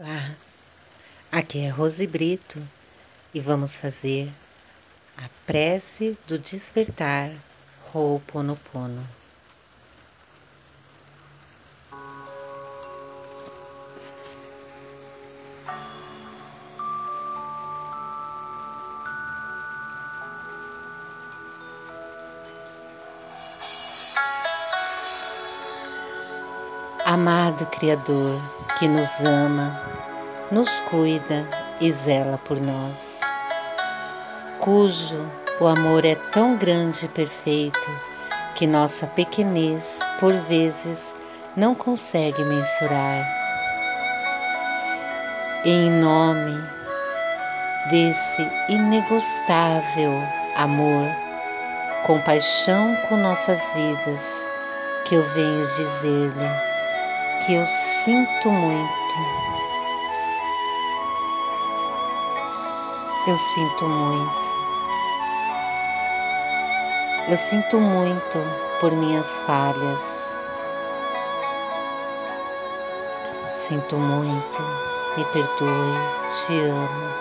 Olá, aqui é Rose Brito e vamos fazer a prece do despertar Ho'oponopono. Amado Criador que nos ama, nos cuida e zela por nós, cujo o amor é tão grande e perfeito que nossa pequenez, por vezes, não consegue mensurar. Em nome desse inegostável amor, compaixão com nossas vidas, que eu venho dizer-lhe que eu sinto muito. Eu sinto muito. Eu sinto muito por minhas falhas. Sinto muito. Me perdoe. Te amo.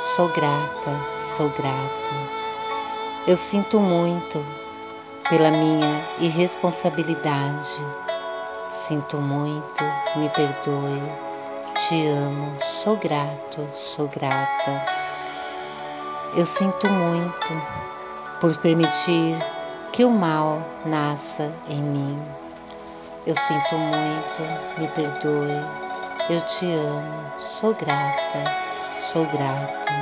Sou grata. Sou grato. Eu sinto muito pela minha irresponsabilidade Sinto muito, me perdoe, te amo, sou grato, sou grata. Eu sinto muito por permitir que o mal nasça em mim. Eu sinto muito, me perdoe, eu te amo, sou grata, sou grato.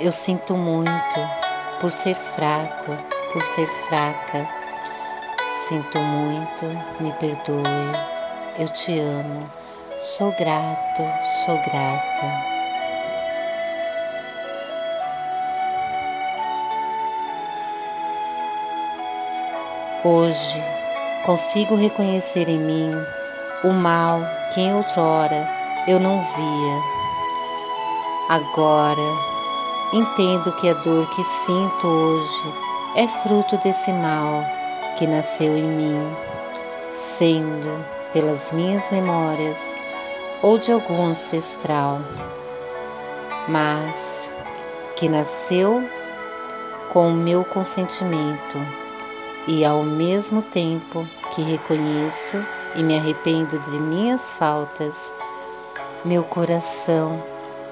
Eu sinto muito por ser fraco, por ser fraca Sinto muito, me perdoe, eu te amo, sou grato, sou grata. Hoje consigo reconhecer em mim o mal que em outrora eu não via. Agora entendo que a dor que sinto hoje é fruto desse mal que nasceu em mim, sendo pelas minhas memórias ou de algum ancestral, mas que nasceu com o meu consentimento e ao mesmo tempo que reconheço e me arrependo de minhas faltas, meu coração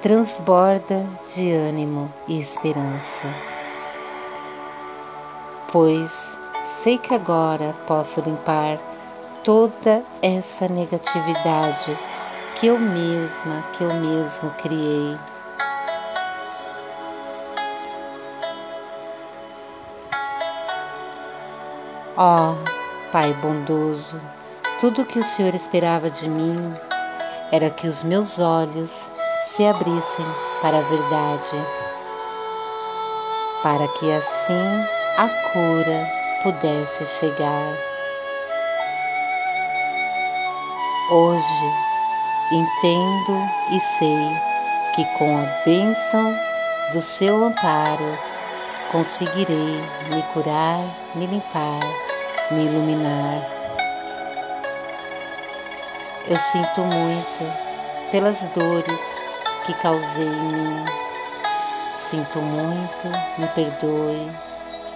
transborda de ânimo e esperança, pois Sei que agora posso limpar toda essa negatividade que eu mesma, que eu mesmo criei. Ó oh, Pai bondoso, tudo que o Senhor esperava de mim era que os meus olhos se abrissem para a verdade, para que assim a cura pudesse chegar. Hoje entendo e sei que com a bênção do seu amparo conseguirei me curar, me limpar, me iluminar. Eu sinto muito pelas dores que causei em mim. Sinto muito, me perdoe,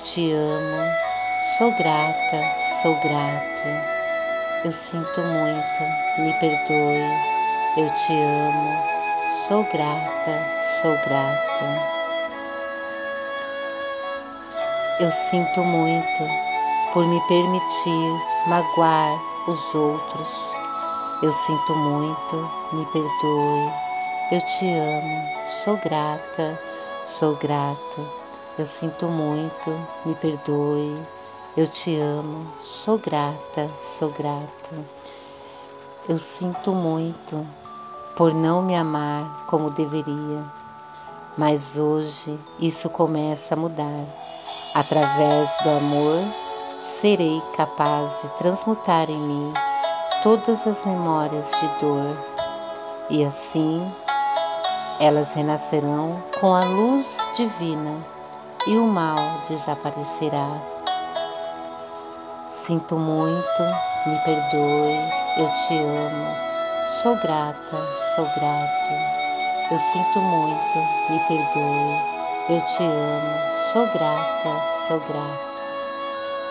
te amo Sou grata, sou grato. Eu sinto muito, me perdoe. Eu te amo. Sou grata, sou grato. Eu sinto muito por me permitir magoar os outros. Eu sinto muito, me perdoe. Eu te amo, sou grata, sou grato. Eu sinto muito, me perdoe. Eu te amo, sou grata, sou grato. Eu sinto muito por não me amar como deveria, mas hoje isso começa a mudar. Através do amor, serei capaz de transmutar em mim todas as memórias de dor e assim elas renascerão com a luz divina e o mal desaparecerá. Sinto muito, me perdoe, eu te amo, sou grata, sou grato. Eu sinto muito, me perdoe. Eu te amo, sou grata, sou grato.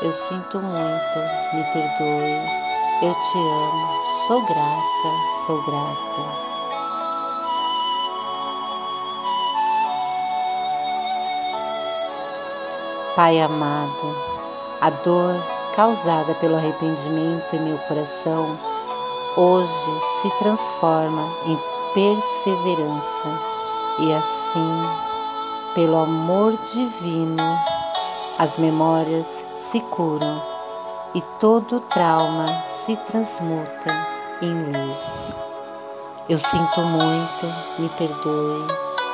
Eu sinto muito, me perdoe. Eu te amo, sou grata, sou grata. Pai amado, a dor causada pelo arrependimento em meu coração hoje se transforma em perseverança e assim, pelo amor divino, as memórias se curam e todo trauma se transmuta em luz. Eu sinto muito, me perdoe,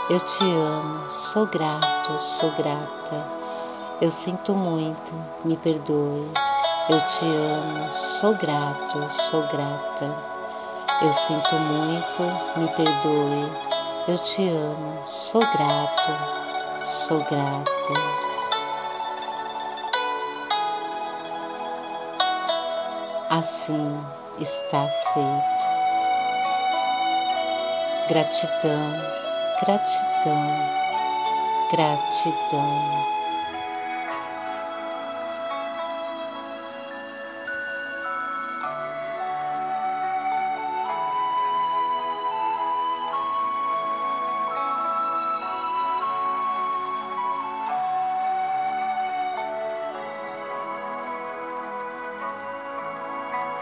eu te amo, sou grato, sou grata. Eu sinto muito, me perdoe. Eu te amo, sou grato, sou grata. Eu sinto muito, me perdoe. Eu te amo, sou grato, sou grata. Assim está feito. Gratidão, gratidão, gratidão.